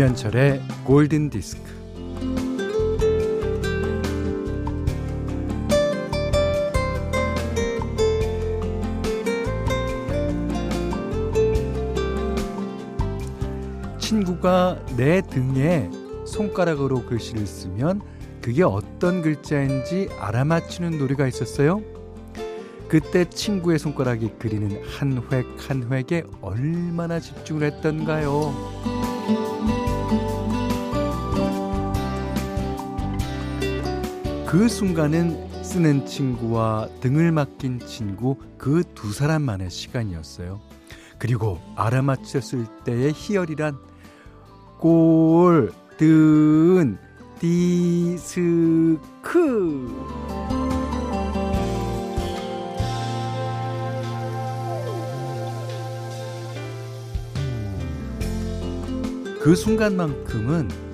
김현철의 골든 디스크. 친구가 내 등에 손가락으로 글씨를 쓰면 그게 어떤 글자인지 알아맞히는 놀이가 있었어요. 그때 친구의 손가락이 그리는 한 획 한 획에 얼마나 집중을 했던가요? 그 순간은 쓰는 친구와 등을 맡긴 친구 그 두 사람만의 시간이었어요. 그리고 알아맞혔을 때의 희열이란 골, 든, 디스크. 그 순간만큼은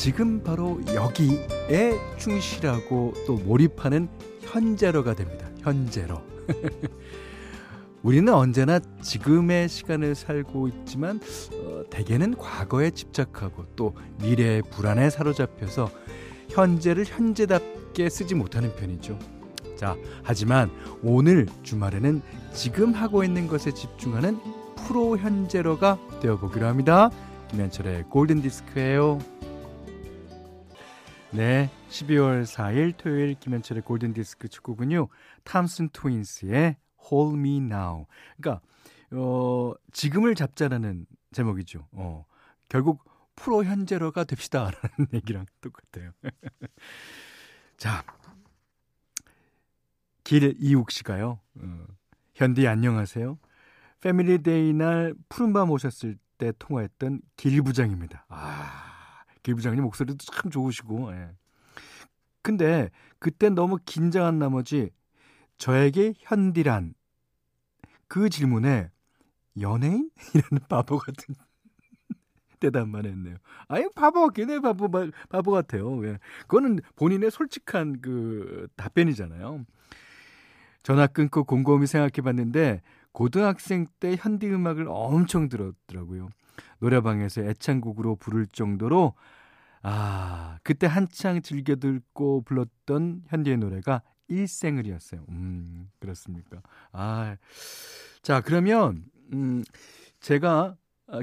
지금 바로 여기에 충실하고 또 몰입하는 현재로가 됩니다. 현재로. 우리는 언제나 지금의 시간을 살고 있지만 어, 대개는 과거에 집착하고 또 미래의 불안에 사로잡혀서 현재를 현재답게 쓰지 못하는 편이죠. 자, 하지만 오늘 주말에는 지금 하고 있는 것에 집중하는 프로 현재로가 되어 보기로 합니다. 김현철의 골든 디스크예요. 네, 12월 4일 토요일 김현철의 골든 디스크 축구군요. 탐슨 트윈스의 Hold Me Now. 그러니까 어, 지금을 잡자라는 제목이죠. 어, 결국 프로 현재로가 됩시다라는 얘기랑 똑같아요. 자, 길 이욱 씨가요. 어, 현디 안녕하세요. 패밀리데이 날 푸른밤 오셨을 때 통화했던 길 부장입니다. 아, 길 부장님 목소리도 참 좋으시고. 예. 근데 그때 너무 긴장한 나머지 저에게 현디란 그 질문에 연예인? 이라는 바보 같은 대답만 했네요. 아예 바보 해, 바보, 바보 같아요. 예. 그거는 본인의 솔직한 그 답변이잖아요. 전화 끊고 곰곰이 생각해 봤는데, 고등학생 때 현디 음악을 엄청 들었더라고요. 노래방에서 애창곡으로 부를 정도로, 아, 그때 한창 즐겨 듣고 불렀던 현디의 노래가 일생을이었어요. 음, 그렇습니까? 아, 자, 그러면, 음, 제가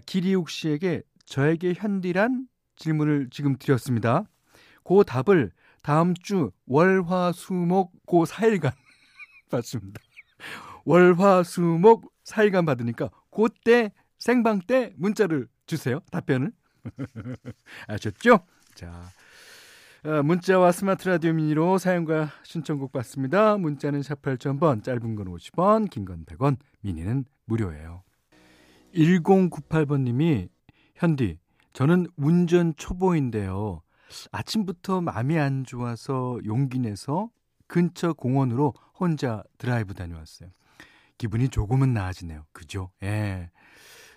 기리욱 씨에게 저에게 현디란 질문을 지금 드렸습니다. 그 답을 다음 주 월화수목 고 4일간 받습니다. 월화수목 4일간 받으니까 그때 생방 때 문자를 주세요. 답변을. 아셨죠? 자. 어, 문자와 스마트 라디오 미니로 사연과 신청곡 받습니다. 문자는 샵 8000번, 짧은 건 50원, 긴 건 100원, 미니는 무료예요. 1098번 님이 현디, 저는 운전 초보인데요. 아침부터 마음이 안 좋아서 용기 내서 근처 공원으로 혼자 드라이브 다녀왔어요. 기분이 조금은 나아지네요. 그죠? 예.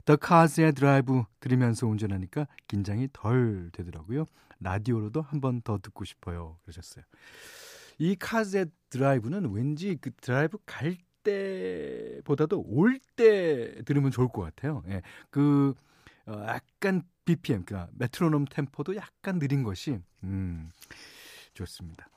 더 카즈의 드라이브 들으면서 운전하니까 긴장이 덜 되더라고요. 라디오로도 한 번 더 듣고 싶어요. 그러셨어요. 이 카즈의 Drive는 왠지 그 드라이브 갈 때보다도 올 때 들으면 좋을 것 같아요. 예. 그, 어, 약간 BPM, 그러니까 메트로놈 템포도 약간 느린 것이, 음, 좋습니다.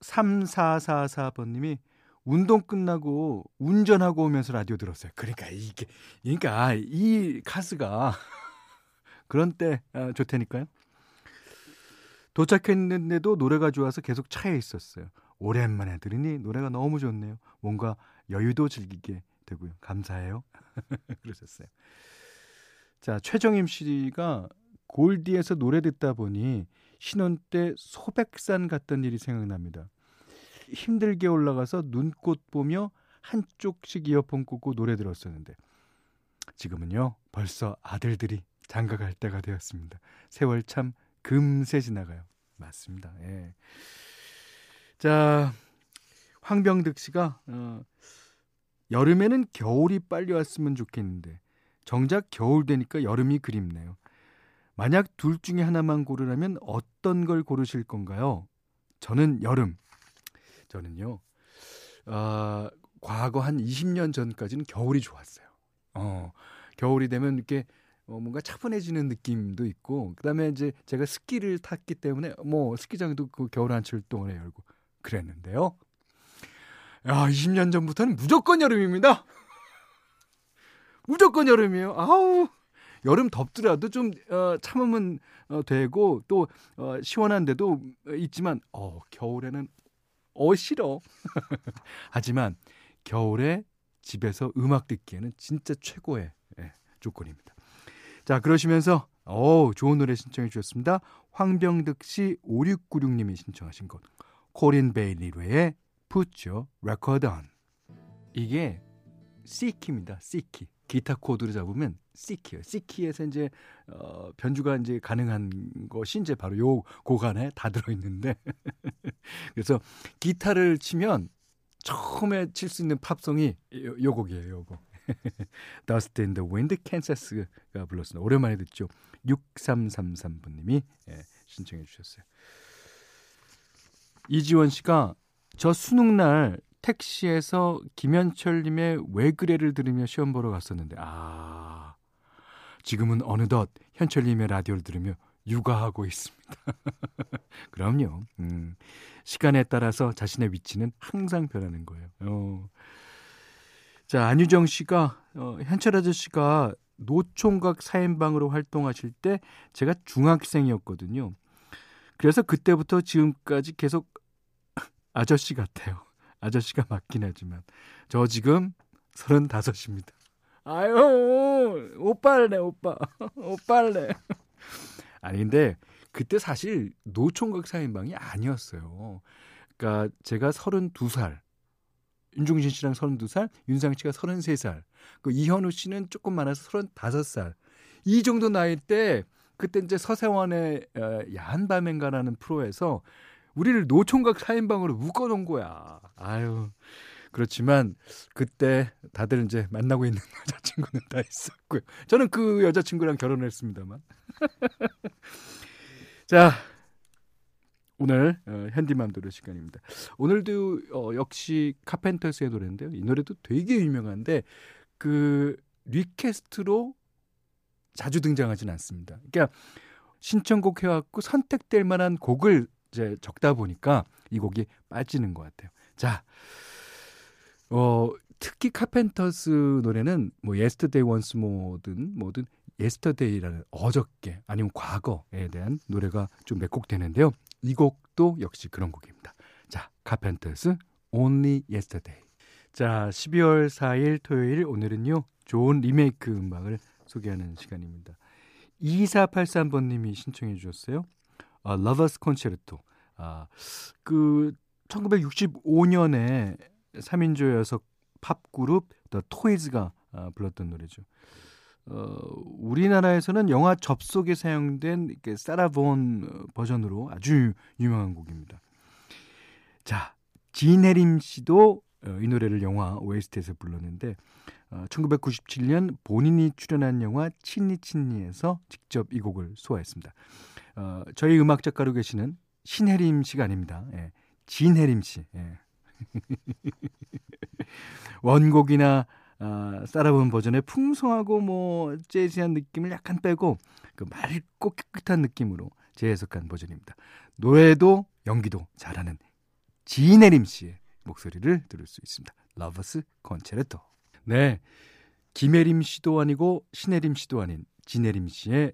3444번님이 운동 끝나고 운전하고 오면서 라디오 들었어요. 그러니까 이게, 그러니까 이 카스가 그런 때 아, 좋다니까요. 도착했는데도 노래가 좋아서 계속 차에 있었어요. 오랜만에 들으니 노래가 너무 좋네요. 뭔가 여유도 즐기게 되고요. 감사해요. 그러셨어요. 자, 최정임 씨가 골디에서 노래 듣다 보니 신혼 때 소백산 갔던 일이 생각납니다. 힘들게 올라가서 눈꽃 보며 한쪽씩 이어폰 꽂고 노래 들었었는데 지금은요 벌써 아들들이 장가 갈 때가 되었습니다. 세월 참 금세 지나가요. 맞습니다. 예. 자 황병득 씨가 어, 여름에는 겨울이 빨리 왔으면 좋겠는데 정작 겨울 되니까 여름이 그립네요. 만약 둘 중에 하나만 고르라면 어떤 걸 고르실 건가요? 저는 여름. 저는요, 어, 과거 한 20년 전까지는 겨울이 좋았어요. 어, 겨울이 되면 이렇게 어, 뭔가 차분해지는 느낌도 있고 그다음에 이제 제가 스키를 탔기 때문에 뭐 스키장도 그 겨울 한철 동안에 열고 그랬는데요. 야, 20년 전부터는 무조건 여름입니다. 무조건 여름이에요. 아우. 여름 덥더라도 좀 어, 참으면 어, 되고 또 어, 시원한데도 있지만 어, 겨울에는 어 싫어. 하지만 겨울에 집에서 음악 듣기에는 진짜 최고의 예, 조건입니다. 자, 그러시면서 어, 좋은 노래 신청해 주셨습니다. 황병득 씨 5696님이 신청하신 것. 코린 베일리로의 Put Your Record On. 이게 C키입니다. C키. 기타 코드를 잡으면 C키예요. C키에서 이제 어, 변주가 이제 가능한 것이 이제 바로 요곡 안에 다 들어 있는데 그래서 기타를 치면 처음에 칠 수 있는 팝송이 요, 요 곡이에요. 요 곡. Dust in the Wind, 캔사스가 불렀습니다. 오랜만에 듣죠. 6333번님이 예, 신청해 주셨어요. 이지원 씨가 저 수능 날 택시에서 김현철님의 왜 그래를 들으며 시험 보러 갔었는데 아 지금은 어느덧 현철님의 라디오를 들으며 육아하고 있습니다. 그럼요. 음, 시간에 따라서 자신의 위치는 항상 변하는 거예요. 어. 자 안유정 씨가 어, 현철 아저씨가 노총각 사인방으로 활동하실 때 제가 중학생이었거든요. 그래서 그때부터 지금까지 계속 아저씨 같아요. 아저씨가 맞긴 하지만 저 지금 35입니다. 아유 오빠래 오빠 오빠래 아니 근데 그때 사실 노총각 사인방이 아니었어요. 그러니까 제가 32살 윤종신 씨랑 32살, 윤상 씨가 33살, 그 이현우 씨는 조금 많아서 35살. 이 정도 나이 때 그때 이제 서세원의 어, 야한 밤인가라는 프로에서 우리를 노총각 사인방으로 묶어놓은 거야. 아유. 그렇지만 그때 다들 이제 만나고 있는 여자친구는 다 있었고요. 저는 그 여자친구랑 결혼을 했습니다만. 자, 오늘 어, 현디맘 들을 시간입니다. 오늘도 어, 역시 카펜터스의 노래인데요. 이 노래도 되게 유명한데 그 리퀘스트로 자주 등장하진 않습니다. 그러니까 신청곡 해왔고 선택될 만한 곡을 이제 적다 보니까 이 곡이 빠지는 것 같아요. 자, 어, 특히 카펜터스 노래는 뭐 Yesterday Once More든 뭐든 Yesterday라는 어저께 아니면 과거에 대한 노래가 좀 몇곡 되는데요. 이 곡도 역시 그런 곡입니다. 자, 카펜터스 Only Yesterday. 자, 12월 4일 토요일 오늘은요. 좋은 리메이크 음악을 소개하는 시간입니다. 2483번님이 신청해 주셨어요. 아, Lover's Concerto. 아, 그 1965년에 3인조 여성 팝 그룹 더 토이즈가 아, 불렀던 노래죠. 어, 우리나라에서는 영화 접속에 사용된 이렇게 사라 본 버전으로 아주 유명한 곡입니다. 자, 진혜림 씨도 어, 이 노래를 영화 OST에서 불렀는데 어, 1997년 본인이 출연한 영화 친니친니에서 직접 이 곡을 소화했습니다. 어, 저희 음악 작가로 계시는 신혜림 씨가 아닙니다. 예, 진혜림 씨. 예. 원곡이나 아, 따라본 버전의 풍성하고 뭐 재즈한 느낌을 약간 빼고 그 맑고 깨끗한 느낌으로 재해석한 버전입니다. 노래도 연기도 잘하는 진혜림 씨의 목소리를 들을 수 있습니다. Lover's Concerto. 네. 김혜림 씨도 아니고 신혜림 씨도 아닌 진혜림 씨의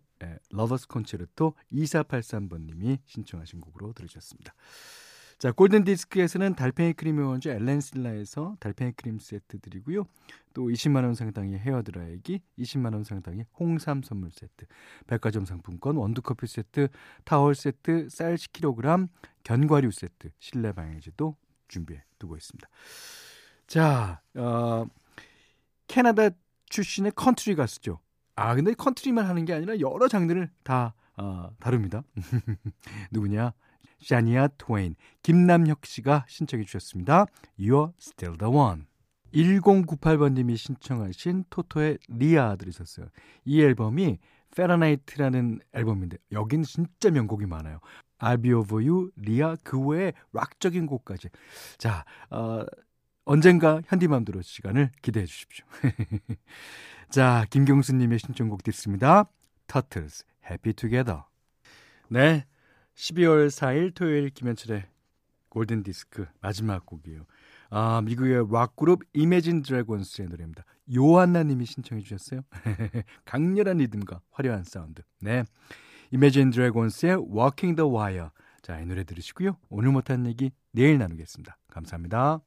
Lover's Concerto 2483번님이 신청하신 곡으로 들으셨습니다. 자, 골든 디스크에서는 달팽이 크림의 원조 엘렌실라에서 달팽이 크림 세트 드리고요. 또 20만 원 상당의 헤어 드라이기, 20만 원 상당의 홍삼 선물 세트, 백화점 상품권, 원두 커피 세트, 타월 세트, 쌀 10kg, 견과류 세트, 실내 방향제도 준비해 두고 있습니다. 자, 어, 캐나다 출신의 컨트리 가수죠. 아, 근데 컨트리만 하는 게 아니라 여러 장르를 다 어, 다룹니다. 누구냐? 샤니아 트웨인, 김남혁 씨가 신청해 주셨습니다. You're still the one. 1098번님이 신청하신 토토의 Lea 들으셨어요. 이 앨범이 Fahrenheit라는 앨범인데 여기는 진짜 명곡이 많아요. I'll be over you, Lea 그 외에 락적인 곡까지. 자, 어, 언젠가 현디맘대로 시간을 기대해 주십시오. 자, 김경수님의 신청곡 듣습니다. 터틀스, Happy Together. 네, 12월 4일 토요일 김현철의 골든 디스크 마지막 곡이에요. 아, 미국의 락 그룹 이매진 드래곤스의 노래입니다. 요한나 님이 신청해 주셨어요. 강렬한 리듬과 화려한 사운드. 네. 이매진 드래곤스의 Walking the Wire. 자, 이 노래 들으시고요. 오늘 못한 얘기 내일 나누겠습니다. 감사합니다.